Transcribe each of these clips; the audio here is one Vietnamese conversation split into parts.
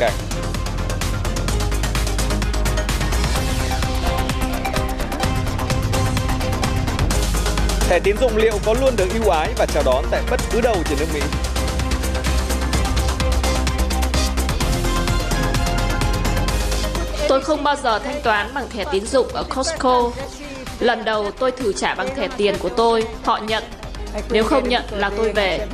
cảnh. Thẻ tín dụng liệu có luôn được ưu ái và chào đón tại bất cứ đâu trên nước Mỹ? Tôi không bao giờ thanh toán bằng thẻ tín dụng ở Costco. Lần đầu tôi thử trả bằng thẻ tiền của tôi, họ nhận. Nếu không nhận là tôi về.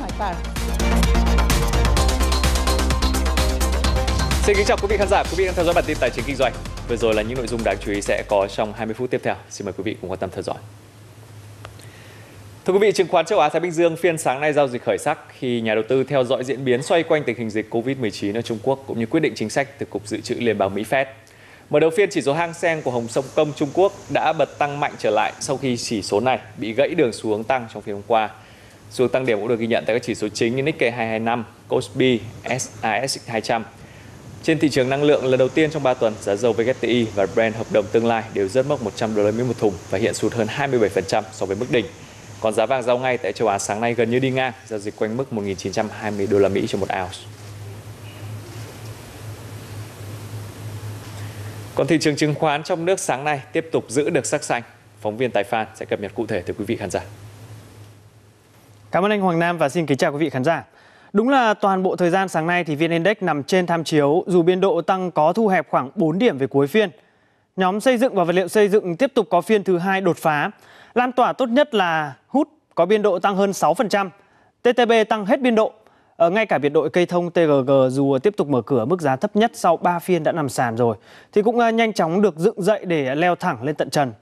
Xin kính chào quý vị khán giả, quý vị đang theo dõi bản tin tài chính kinh doanh. Vừa rồi là những nội dung đáng chú ý sẽ có trong 20 phút tiếp theo. Xin mời quý vị cùng quan tâm theo dõi. Thưa quý vị, chứng khoán châu Á Thái Bình Dương phiên sáng nay giao dịch khởi sắc khi nhà đầu tư theo dõi diễn biến xoay quanh tình hình dịch Covid-19 ở Trung Quốc cũng như quyết định chính sách từ Cục Dự trữ Liên bang Mỹ Fed. Mở đầu phiên chỉ số Hang Seng của Hồng Sông Công Trung Quốc đã bật tăng mạnh trở lại sau khi chỉ số này bị gãy đường xuống tăng trong phiên hôm qua. Xuống tăng điểm cũng được ghi nhận tại các chỉ số chính như Nikkei 225, Kospi, SAS 200. Trên thị trường năng lượng lần đầu tiên trong 3 tuần, giá dầu WTI và Brent hợp đồng tương lai đều rớt mốc 100 đô la Mỹ một thùng và hiện sụt hơn 27% so với mức đỉnh. Còn giá vàng giao ngay tại châu Á sáng nay gần như đi ngang, giao dịch quanh mức 1.920 đô la Mỹ cho một ounce. Còn thị trường chứng khoán trong nước sáng nay tiếp tục giữ được sắc xanh. Phóng viên Tài Phan sẽ cập nhật cụ thể tới quý vị khán giả. Cảm ơn anh Hoàng Nam và xin kính chào quý vị khán giả. Đúng là toàn bộ thời gian sáng nay thì VN Index nằm trên tham chiếu, dù biên độ tăng có thu hẹp khoảng 4 điểm về cuối phiên. Nhóm xây dựng và vật liệu xây dựng tiếp tục có phiên thứ hai đột phá. Lan tỏa tốt nhất là hút có biên độ tăng hơn 6%. TTB tăng hết biên độ. Ở ngay cả biệt đội cây thông TGG dù tiếp tục mở cửa, mức giá thấp nhất sau 3 phiên đã nằm sàn rồi, thì cũng ờ, nhanh chóng được dựng dậy để leo thẳng lên tận trần.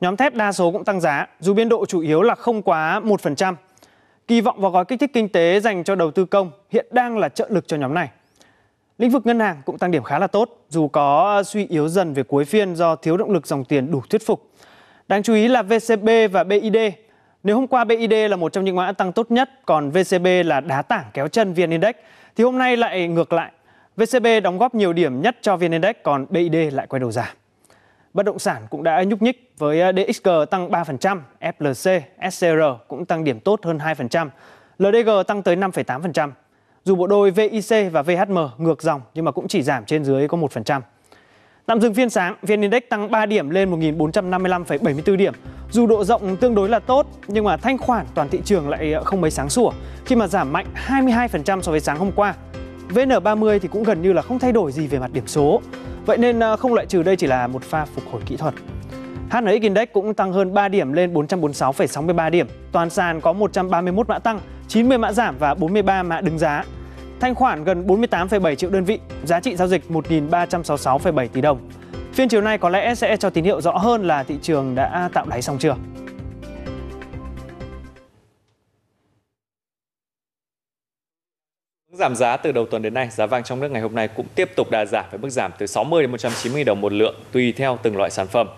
Nhóm thép đa số cũng tăng giá, dù biên độ chủ yếu là không quá 1%. Kỳ vọng vào gói kích thích kinh tế dành cho đầu tư công hiện đang là trợ lực cho nhóm này. Lĩnh vực ngân hàng cũng tăng điểm khá là tốt, dù có suy yếu dần về cuối phiên do thiếu động lực dòng tiền đủ thuyết phục. Đáng chú ý là VCB và BID. Nếu hôm qua BID là một trong những mã tăng tốt nhất, còn VCB là đá tảng kéo chân VN Index, thì hôm nay lại ngược lại. VCB đóng góp nhiều điểm nhất cho VN Index, còn BID lại quay đầu giảm. Bất động sản cũng đã nhúc nhích với à, DXG tăng 3%, FLC, SCR cũng tăng điểm tốt hơn 2%, LDG tăng tới 5,8%. Dù bộ đôi VIC và VHM ngược dòng nhưng mà cũng chỉ giảm trên dưới có 1%. Tạm dừng phiên sáng, VN Index tăng 3 điểm lên 1.455,74 điểm. Dù độ rộng tương đối là tốt, nhưng mà thanh khoản toàn thị trường lại à, không mấy sáng sủa khi mà giảm mạnh 22% so với sáng hôm qua. VN30 thì cũng gần như là không thay đổi gì về mặt điểm số. Vậy nên à, không loại trừ đây chỉ là một pha phục hồi kỹ thuật. HNX Index cũng tăng hơn 3 điểm lên 446,63 điểm. Toàn sàn có 131 mã tăng, 90 mã giảm và 43 mã đứng giá. Thanh khoản gần 48,7 triệu đơn vị, giá trị giao dịch 1.366,7 tỷ đồng. Phiên chiều nay có lẽ sẽ cho tín hiệu rõ hơn là thị trường đã tạo đáy xong chưa. Giảm giá từ đầu tuần đến nay, giá vàng trong nước ngày hôm nay cũng tiếp tục đà giảm với mức giảm từ 60 đến 190 đồng một lượng tùy theo từng loại sản phẩm.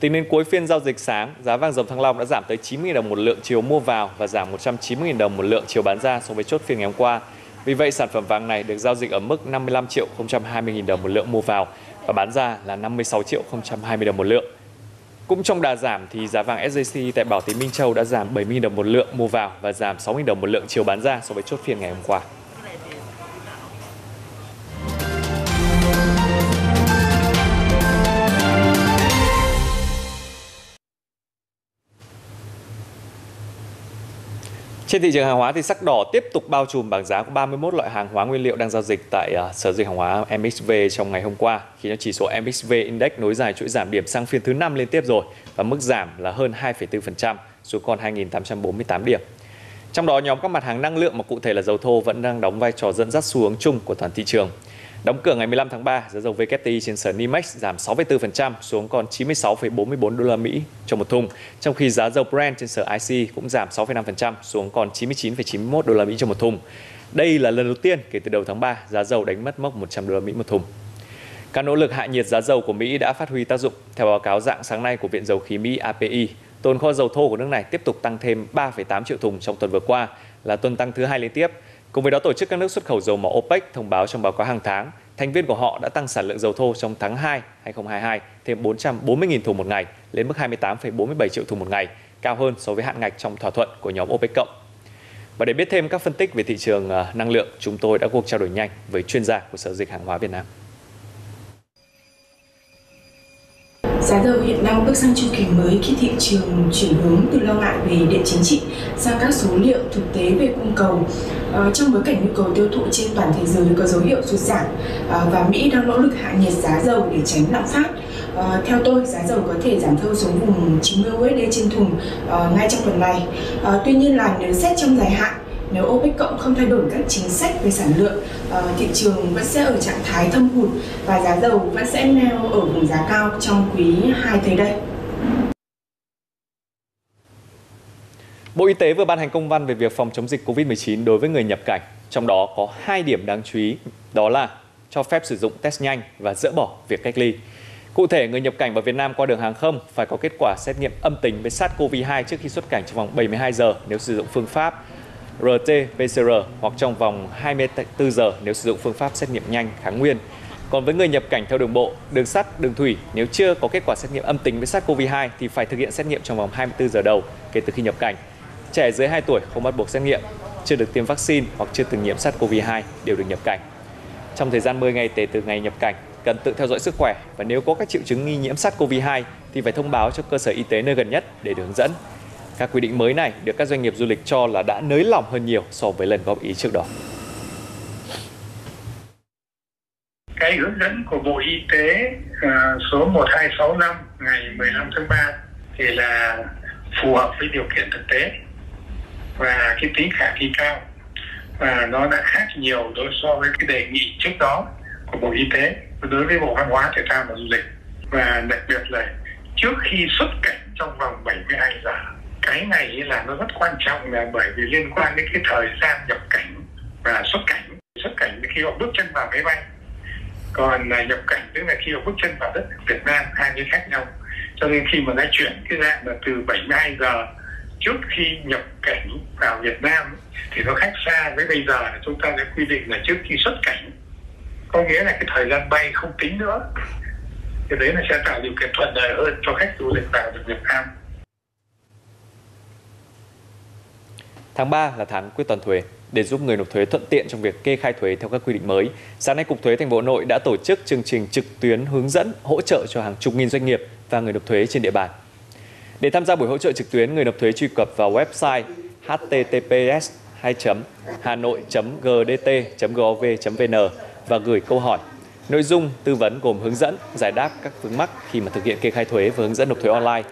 Tính đến cuối phiên giao dịch sáng, giá vàng dòng Thăng Long đã giảm tới 90 đồng một lượng chiều mua vào và giảm 190 đồng một lượng chiều bán ra so với chốt phiên ngày hôm qua. Vì vậy, sản phẩm vàng này được giao dịch ở mức 55 triệu 020 nghìn đồng một lượng mua vào và bán ra là 56 triệu 020 đồng một lượng. Cũng trong đà giảm thì giá vàng SJC tại Bảo Tín Minh Châu đã giảm 70 đồng một lượng mua vào và giảm 60 đồng một lượng chiều bán ra so với chốt phiên ngày hôm qua. Trên thị trường hàng hóa thì sắc đỏ tiếp tục bao trùm bảng giá của 31 loại hàng hóa nguyên liệu đang giao dịch tại uh, Sở dịch hàng hóa MXV trong ngày hôm qua khi cho chỉ số MXV Index nối dài chuỗi giảm điểm sang phiên thứ 5 liên tiếp rồi và mức giảm là hơn 2,4% xuống còn 2.848 điểm. Trong đó nhóm các mặt hàng năng lượng mà cụ thể là dầu thô vẫn đang đóng vai trò dẫn dắt xu hướng chung của toàn thị trường. Đóng cửa ngày 15 tháng 3, giá dầu WTI trên sở NYMEX giảm 6,4% xuống còn 96,44 đô la Mỹ cho một thùng, trong khi giá dầu Brent trên sở IC cũng giảm 6,5% xuống còn 99,91 đô la Mỹ cho một thùng. Đây là lần đầu tiên kể từ đầu tháng 3 giá dầu đánh mất mốc 100 đô la Mỹ một thùng. Các nỗ lực hạ nhiệt giá dầu của Mỹ đã phát huy tác dụng. Theo báo cáo dạng sáng nay của Viện Dầu khí Mỹ API, tồn kho dầu thô của nước này tiếp tục tăng thêm 3,8 triệu thùng trong tuần vừa qua, là tuần tăng thứ hai liên tiếp. Cùng với đó, tổ chức các nước xuất khẩu dầu mỏ OPEC thông báo trong báo cáo hàng tháng, thành viên của họ đã tăng sản lượng dầu thô trong tháng 2 2022 thêm 440.000 thùng một ngày lên mức 28,47 triệu thùng một ngày, cao hơn so với hạn ngạch trong thỏa thuận của nhóm OPEC cộng. Và để biết thêm các phân tích về thị trường à, năng lượng, chúng tôi đã cuộc trao đổi nhanh với chuyên gia của Sở Dịch Hàng hóa Việt Nam. Giá dầu hiện đang bước sang chu kỳ mới khi thị trường chuyển hướng từ lo ngại về địa chính trị sang các số liệu thực tế về cung cầu. À, trong bối cảnh nhu cầu tiêu thụ trên toàn thế giới có dấu hiệu sụt giảm à, và Mỹ đang nỗ lực hạ nhiệt giá dầu để tránh lạm phát. À, theo tôi, giá dầu có thể giảm thâu xuống vùng 90 USD trên thùng à, ngay trong tuần này. À, tuy nhiên là nếu xét trong dài hạn, nếu OPEC cộng không thay đổi các chính sách về sản lượng, ờ, thị trường vẫn sẽ ở trạng thái thâm hụt và giá dầu vẫn sẽ neo ở vùng giá cao trong quý 2 tới đây. Bộ Y tế vừa ban hành công văn về việc phòng chống dịch COVID-19 đối với người nhập cảnh. Trong đó có hai điểm đáng chú ý, đó là cho phép sử dụng test nhanh và dỡ bỏ việc cách ly. Cụ thể, người nhập cảnh vào Việt Nam qua đường hàng không phải có kết quả xét nghiệm âm tính với SARS-CoV-2 trước khi xuất cảnh trong vòng 72 giờ nếu sử dụng phương pháp RT-PCR hoặc trong vòng 24 giờ nếu sử dụng phương pháp xét nghiệm nhanh kháng nguyên. Còn với người nhập cảnh theo đường bộ, đường sắt, đường thủy, nếu chưa có kết quả xét nghiệm âm tính với SARS-CoV-2 thì phải thực hiện xét nghiệm trong vòng 24 giờ đầu kể từ khi nhập cảnh. Trẻ dưới 2 tuổi không bắt buộc xét nghiệm, chưa được tiêm vaccine hoặc chưa từng nhiễm SARS-CoV-2 đều được nhập cảnh. Trong thời gian 10 ngày kể từ ngày nhập cảnh, cần tự theo dõi sức khỏe và nếu có các triệu chứng nghi nhiễm SARS-CoV-2 thì phải thông báo cho cơ sở y tế nơi gần nhất để được hướng dẫn. Các quy định mới này được các doanh nghiệp du lịch cho là đã nới lỏng hơn nhiều so với lần góp ý trước đó. Cái hướng dẫn của Bộ Y tế à, số 1265 ngày 15 tháng 3 thì là phù hợp với điều kiện thực tế và cái tính khả thi cao và nó đã khác nhiều đối so với cái đề nghị trước đó của Bộ Y tế đối với Bộ Văn hóa Thể thao và Du lịch và đặc biệt là trước khi xuất cảnh trong vòng 72 giờ cái này là nó rất quan trọng là bởi vì liên quan đến cái thời gian nhập cảnh và xuất cảnh. Xuất cảnh khi họ bước chân vào máy bay, còn là nhập cảnh tức là khi họ bước chân vào đất Việt Nam, hai cái khác nhau. Cho nên khi mà đã chuyển cái dạng là từ 72 giờ trước khi nhập cảnh vào Việt Nam thì nó khác xa với bây giờ là chúng ta đã quy định là trước khi xuất cảnh. Có nghĩa là cái thời gian bay không tính nữa. Thì đấy là sẽ tạo điều kiện thuận lợi hơn cho khách du lịch vào được Việt Nam. Tháng 3 là tháng quyết toán thuế. Để giúp người nộp thuế thuận tiện trong việc kê khai thuế theo các quy định mới, sáng nay Cục Thuế Thành phố Hà Nội đã tổ chức chương trình trực tuyến hướng dẫn hỗ trợ cho hàng chục nghìn doanh nghiệp và người nộp thuế trên địa bàn. Để tham gia buổi hỗ trợ trực tuyến, người nộp thuế truy cập vào website https 2 hanoi gdt gov vn và gửi câu hỏi. Nội dung tư vấn gồm hướng dẫn, giải đáp các vướng mắc khi mà thực hiện kê khai thuế và hướng dẫn nộp thuế online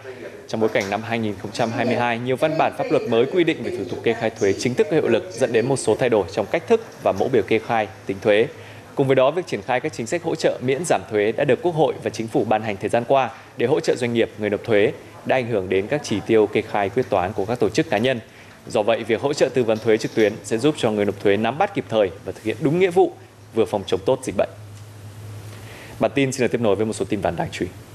trong bối cảnh năm 2022, nhiều văn bản pháp luật mới quy định về thủ tục kê khai thuế chính thức có hiệu lực dẫn đến một số thay đổi trong cách thức và mẫu biểu kê khai tính thuế. Cùng với đó, việc triển khai các chính sách hỗ trợ miễn giảm thuế đã được Quốc hội và Chính phủ ban hành thời gian qua để hỗ trợ doanh nghiệp, người nộp thuế đã ảnh hưởng đến các chỉ tiêu kê khai quyết toán của các tổ chức cá nhân. Do vậy, việc hỗ trợ tư vấn thuế trực tuyến sẽ giúp cho người nộp thuế nắm bắt kịp thời và thực hiện đúng nghĩa vụ, vừa phòng chống tốt dịch bệnh. Bản tin xin được tiếp nối với một số tin vắn đáng chú ý.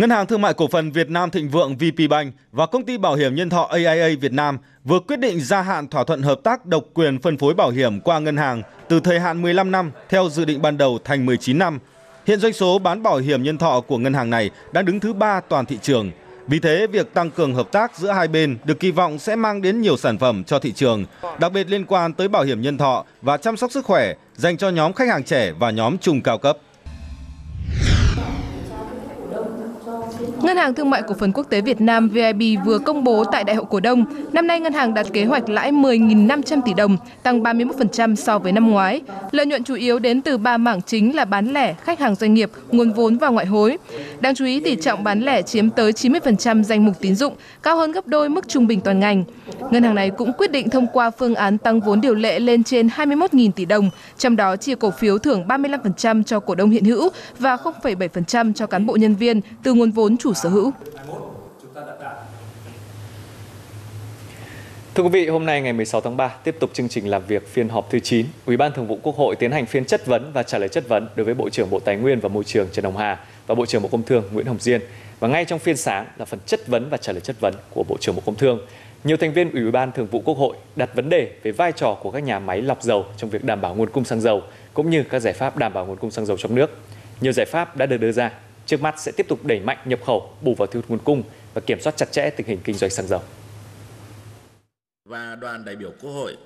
Ngân hàng Thương mại Cổ phần Việt Nam Thịnh Vượng VPBank và công ty bảo hiểm nhân thọ AIA Việt Nam vừa quyết định gia hạn thỏa thuận hợp tác độc quyền phân phối bảo hiểm qua ngân hàng từ thời hạn 15 năm theo dự định ban đầu thành 19 năm. Hiện doanh số bán bảo hiểm nhân thọ của ngân hàng này đang đứng thứ ba toàn thị trường. Vì thế, việc tăng cường hợp tác giữa hai bên được kỳ vọng sẽ mang đến nhiều sản phẩm cho thị trường, đặc biệt liên quan tới bảo hiểm nhân thọ và chăm sóc sức khỏe dành cho nhóm khách hàng trẻ và nhóm trung cao cấp. Ngân hàng Thương mại Cổ phần Quốc tế Việt Nam VIB vừa công bố tại Đại hội cổ đông, năm nay ngân hàng đặt kế hoạch lãi 10.500 tỷ đồng, tăng 31% so với năm ngoái. Lợi nhuận chủ yếu đến từ ba mảng chính là bán lẻ, khách hàng doanh nghiệp, nguồn vốn và ngoại hối. Đáng chú ý tỷ trọng bán lẻ chiếm tới 90% danh mục tín dụng, cao hơn gấp đôi mức trung bình toàn ngành. Ngân hàng này cũng quyết định thông qua phương án tăng vốn điều lệ lên trên 21.000 tỷ đồng, trong đó chia cổ phiếu thưởng 35% cho cổ đông hiện hữu và 0,7% cho cán bộ nhân viên từ nguồn vốn chủ sở hữu. Thưa quý vị, hôm nay ngày 16 tháng 3 tiếp tục chương trình làm việc phiên họp thứ 9. Ủy ban Thường vụ Quốc hội tiến hành phiên chất vấn và trả lời chất vấn đối với Bộ trưởng Bộ Tài nguyên và Môi trường Trần Hồng Hà và Bộ trưởng Bộ Công Thương Nguyễn Hồng Diên. Và ngay trong phiên sáng là phần chất vấn và trả lời chất vấn của Bộ trưởng Bộ Công Thương. Nhiều thành viên Ủy ban Thường vụ Quốc hội đặt vấn đề về vai trò của các nhà máy lọc dầu trong việc đảm bảo nguồn cung xăng dầu cũng như các giải pháp đảm bảo nguồn cung xăng dầu trong nước. Nhiều giải pháp đã được đưa ra Trước mắt sẽ tiếp tục đẩy mạnh nhập khẩu, bù vào thiếu nguồn cung và kiểm soát chặt chẽ tình hình kinh doanh xăng dầu. Và đoàn đại biểu Quốc hội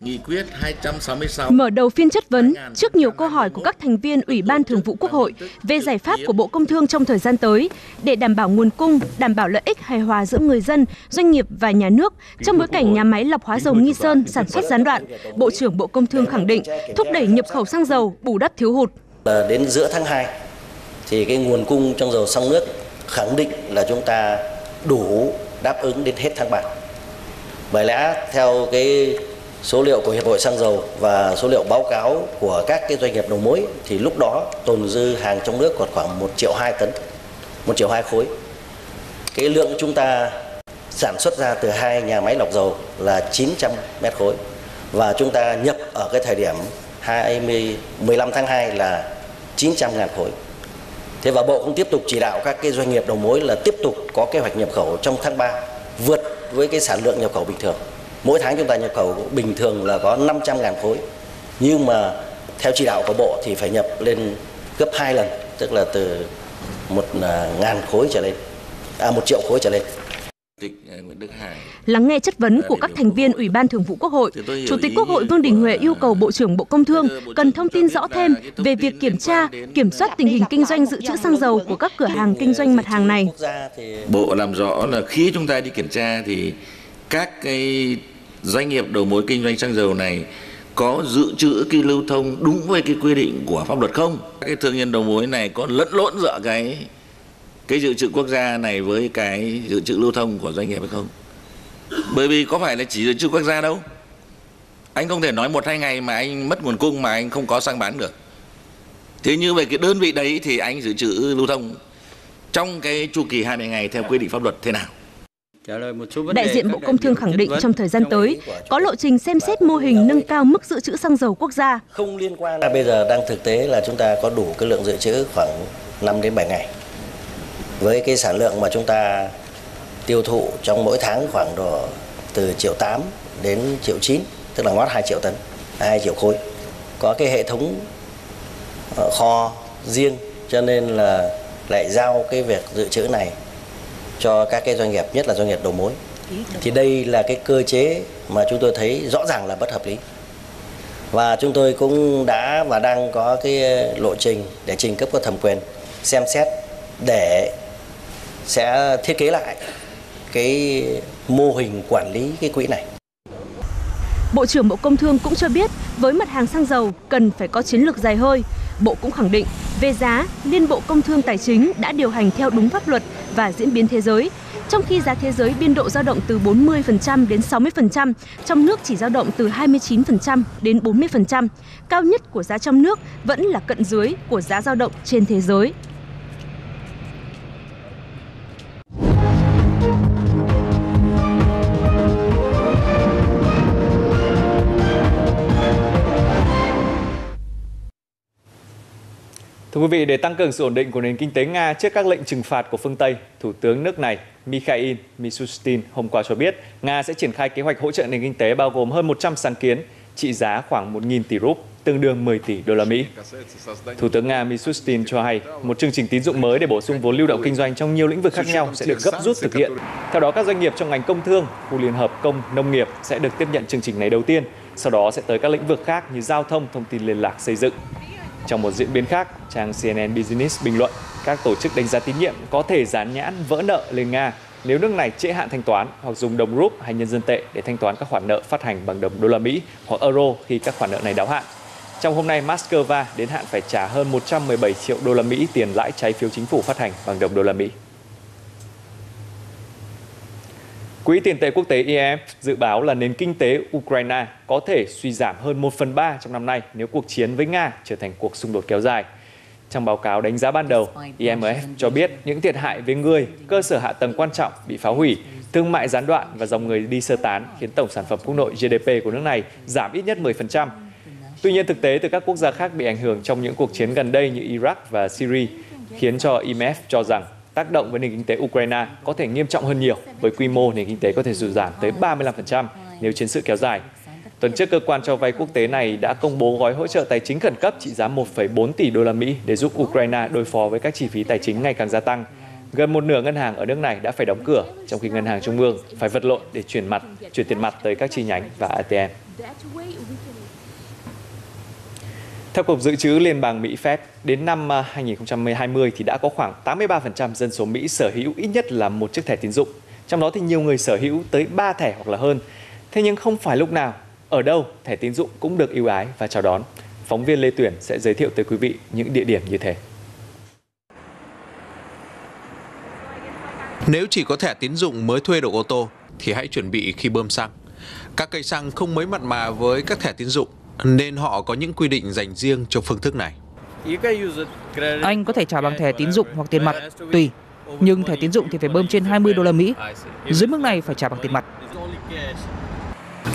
Nghị quyết 266 Mở đầu phiên chất vấn, trước nhiều câu hỏi của các thành viên Ủy ban Thường vụ Quốc hội về giải pháp của Bộ Công Thương trong thời gian tới để đảm bảo nguồn cung, đảm bảo lợi ích hài hòa giữa người dân, doanh nghiệp và nhà nước trong bối cảnh nhà máy lọc hóa dầu Nghi Sơn sản xuất gián đoạn, Bộ trưởng Bộ Công Thương khẳng định thúc đẩy nhập khẩu xăng dầu bù đắp thiếu hụt. Đến giữa tháng 2 thì cái nguồn cung trong dầu trong nước khẳng định là chúng ta đủ đáp ứng đến hết tháng 3. Bởi lẽ theo cái số liệu của Hiệp hội Xăng dầu và số liệu báo cáo của các cái doanh nghiệp đầu mối thì lúc đó tồn dư hàng trong nước còn khoảng 1 triệu 2 tấn, 1 triệu 2 khối. Cái lượng chúng ta sản xuất ra từ hai nhà máy lọc dầu là 900 mét khối và chúng ta nhập ở cái thời điểm 20 15 tháng 2 là 900 ngàn khối. Thế và Bộ cũng tiếp tục chỉ đạo các cái doanh nghiệp đầu mối là tiếp tục có kế hoạch nhập khẩu trong tháng 3 vượt với cái sản lượng nhập khẩu bình thường. Mỗi tháng chúng ta nhập khẩu bình thường là có 500 ngàn khối. Nhưng mà theo chỉ đạo của Bộ thì phải nhập lên gấp 2 lần, tức là từ một à, ngàn khối trở lên, à một triệu khối trở lên. Lắng nghe chất vấn của các thành viên Ủy ban Thường vụ Quốc hội, Chủ tịch Quốc hội Vương Đình Huệ yêu cầu Bộ trưởng Bộ Công Thương cần thông tin rõ thêm về việc kiểm tra, kiểm soát tình hình kinh doanh dự trữ xăng dầu của các cửa hàng kinh doanh mặt hàng này. Bộ làm rõ là khi chúng ta đi kiểm tra thì các cái doanh nghiệp đầu mối kinh doanh xăng dầu này có dự trữ cái lưu thông đúng với cái quy định của pháp luật không? Các cái thương nhân đầu mối này có lẫn lộn giữa cái cái dự trữ quốc gia này với cái dự trữ lưu thông của doanh nghiệp hay không? Bởi vì có phải là chỉ dự trữ quốc gia đâu. Anh không thể nói một hai ngày mà anh mất nguồn cung mà anh không có xăng bán được. Thế như vậy cái đơn vị đấy thì anh dự trữ lưu thông trong cái chu kỳ 20 ngày theo quy định pháp luật thế nào? Đại diện Bộ Công Thương khẳng định trong thời gian tới có lộ trình xem xét mô hình nâng cao mức dự trữ xăng dầu quốc gia. Không liên quan là bây giờ đang thực tế là chúng ta có đủ cái lượng dự trữ khoảng 5 đến 7 ngày. Với cái sản lượng mà chúng ta tiêu thụ trong mỗi tháng khoảng độ từ triệu 8 đến triệu 9, tức là ngót 2 triệu tấn, 2 triệu khối. Có cái hệ thống kho riêng cho nên là lại giao cái việc dự trữ này cho các cái doanh nghiệp nhất là doanh nghiệp đầu mối. Thì đây là cái cơ chế mà chúng tôi thấy rõ ràng là bất hợp lý. Và chúng tôi cũng đã và đang có cái lộ trình để trình cấp có thẩm quyền xem xét để sẽ thiết kế lại cái mô hình quản lý cái quỹ này. Bộ trưởng Bộ Công Thương cũng cho biết với mặt hàng xăng dầu cần phải có chiến lược dài hơi. Bộ cũng khẳng định về giá, Liên Bộ Công Thương Tài chính đã điều hành theo đúng pháp luật và diễn biến thế giới. Trong khi giá thế giới biên độ dao động từ 40% đến 60%, trong nước chỉ dao động từ 29% đến 40%. Cao nhất của giá trong nước vẫn là cận dưới của giá dao động trên thế giới. Thưa quý vị, để tăng cường sự ổn định của nền kinh tế Nga trước các lệnh trừng phạt của phương Tây, Thủ tướng nước này Mikhail Mishustin hôm qua cho biết Nga sẽ triển khai kế hoạch hỗ trợ nền kinh tế bao gồm hơn 100 sáng kiến trị giá khoảng 1.000 tỷ rúp, tương đương 10 tỷ đô la Mỹ. Thủ tướng Nga Mishustin cho hay một chương trình tín dụng mới để bổ sung vốn lưu động kinh doanh trong nhiều lĩnh vực khác nhau sẽ được gấp rút thực hiện. Theo đó, các doanh nghiệp trong ngành công thương, khu liên hợp công, nông nghiệp sẽ được tiếp nhận chương trình này đầu tiên, sau đó sẽ tới các lĩnh vực khác như giao thông, thông tin liên lạc, xây dựng. Trong một diễn biến khác, trang CNN Business bình luận các tổ chức đánh giá tín nhiệm có thể dán nhãn vỡ nợ lên Nga nếu nước này trễ hạn thanh toán hoặc dùng đồng rúp hay nhân dân tệ để thanh toán các khoản nợ phát hành bằng đồng đô la Mỹ hoặc euro khi các khoản nợ này đáo hạn. Trong hôm nay, Moscow đến hạn phải trả hơn 117 triệu đô la Mỹ tiền lãi trái phiếu chính phủ phát hành bằng đồng đô la Mỹ. Quỹ tiền tệ quốc tế IMF dự báo là nền kinh tế Ukraine có thể suy giảm hơn 1 phần 3 trong năm nay nếu cuộc chiến với Nga trở thành cuộc xung đột kéo dài. Trong báo cáo đánh giá ban đầu, IMF cho biết những thiệt hại về người, cơ sở hạ tầng quan trọng bị phá hủy, thương mại gián đoạn và dòng người đi sơ tán khiến tổng sản phẩm quốc nội GDP của nước này giảm ít nhất 10%. Tuy nhiên, thực tế từ các quốc gia khác bị ảnh hưởng trong những cuộc chiến gần đây như Iraq và Syria khiến cho IMF cho rằng tác động với nền kinh tế Ukraine có thể nghiêm trọng hơn nhiều với quy mô nền kinh tế có thể sụt giảm tới 35% nếu chiến sự kéo dài. Tuần trước, cơ quan cho vay quốc tế này đã công bố gói hỗ trợ tài chính khẩn cấp trị giá 1,4 tỷ đô la Mỹ để giúp Ukraine đối phó với các chi phí tài chính ngày càng gia tăng. Gần một nửa ngân hàng ở nước này đã phải đóng cửa, trong khi ngân hàng trung ương phải vật lộn để chuyển mặt, chuyển tiền mặt tới các chi nhánh và ATM. Theo Cục Dự trữ Liên bang Mỹ Fed, đến năm à, 2020 thì đã có khoảng 83% dân số Mỹ sở hữu ít nhất là một chiếc thẻ tín dụng. Trong đó thì nhiều người sở hữu tới 3 thẻ hoặc là hơn. Thế nhưng không phải lúc nào, ở đâu thẻ tín dụng cũng được ưu ái và chào đón. Phóng viên Lê Tuyển sẽ giới thiệu tới quý vị những địa điểm như thế. Nếu chỉ có thẻ tín dụng mới thuê được ô tô thì hãy chuẩn bị khi bơm xăng. Các cây xăng không mấy mặn mà với các thẻ tín dụng nên họ có những quy định dành riêng cho phương thức này. Anh có thể trả bằng thẻ tín dụng hoặc tiền mặt, tùy. Nhưng thẻ tín dụng thì phải bơm trên 20 đô la Mỹ. Dưới mức này phải trả bằng tiền mặt.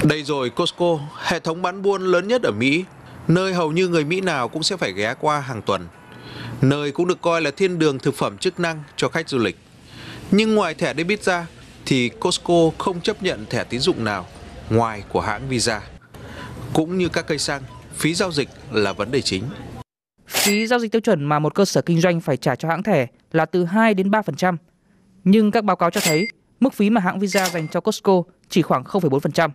Đây rồi Costco, hệ thống bán buôn lớn nhất ở Mỹ, nơi hầu như người Mỹ nào cũng sẽ phải ghé qua hàng tuần. Nơi cũng được coi là thiên đường thực phẩm chức năng cho khách du lịch. Nhưng ngoài thẻ debit ra thì Costco không chấp nhận thẻ tín dụng nào ngoài của hãng Visa. Cũng như các cây xăng, phí giao dịch là vấn đề chính. Phí giao dịch tiêu chuẩn mà một cơ sở kinh doanh phải trả cho hãng thẻ là từ 2 đến 3%. Nhưng các báo cáo cho thấy mức phí mà hãng Visa dành cho Costco chỉ khoảng 0,4%.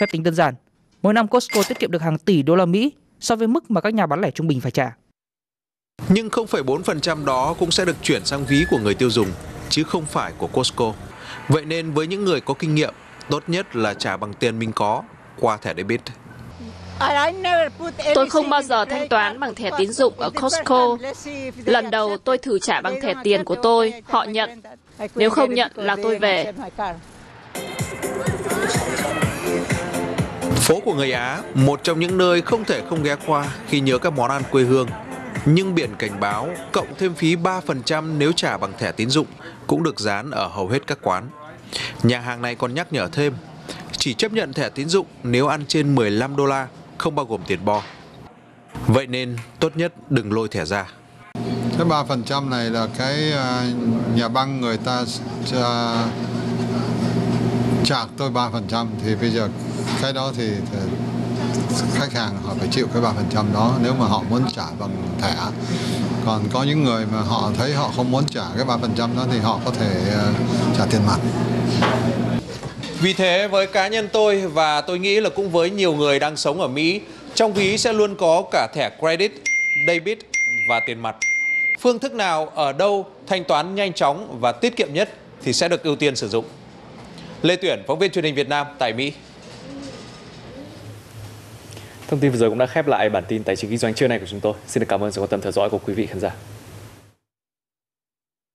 Phép tính đơn giản, mỗi năm Costco tiết kiệm được hàng tỷ đô la Mỹ so với mức mà các nhà bán lẻ trung bình phải trả. Nhưng 0,4% đó cũng sẽ được chuyển sang ví của người tiêu dùng, chứ không phải của Costco. Vậy nên với những người có kinh nghiệm, tốt nhất là trả bằng tiền mình có qua thẻ debit. Tôi không bao giờ thanh toán bằng thẻ tín dụng ở Costco. Lần đầu tôi thử trả bằng thẻ tiền của tôi, họ nhận. Nếu không nhận là tôi về. Phố của người Á, một trong những nơi không thể không ghé qua khi nhớ các món ăn quê hương. Nhưng biển cảnh báo cộng thêm phí 3% nếu trả bằng thẻ tín dụng cũng được dán ở hầu hết các quán. Nhà hàng này còn nhắc nhở thêm, chỉ chấp nhận thẻ tín dụng nếu ăn trên 15 đô la, không bao gồm tiền bo. Vậy nên tốt nhất đừng lôi thẻ ra. Cái 3% này là cái à, nhà băng người ta à, trả tôi 3% thì bây giờ cái đó thì, thì khách hàng họ phải chịu cái 3% đó nếu mà họ muốn trả bằng thẻ. Còn có những người mà họ thấy họ không muốn trả cái 3% đó thì họ có thể à, trả tiền mặt. Vì thế với cá nhân tôi và tôi nghĩ là cũng với nhiều người đang sống ở Mỹ, trong ví sẽ luôn có cả thẻ credit, debit và tiền mặt. Phương thức nào ở đâu thanh toán nhanh chóng và tiết kiệm nhất thì sẽ được ưu tiên sử dụng. Lê Tuyển, phóng viên truyền hình Việt Nam tại Mỹ. Thông tin vừa rồi cũng đã khép lại bản tin tài chính kinh doanh trưa nay của chúng tôi. Xin được cảm ơn sự quan tâm theo dõi của quý vị khán giả.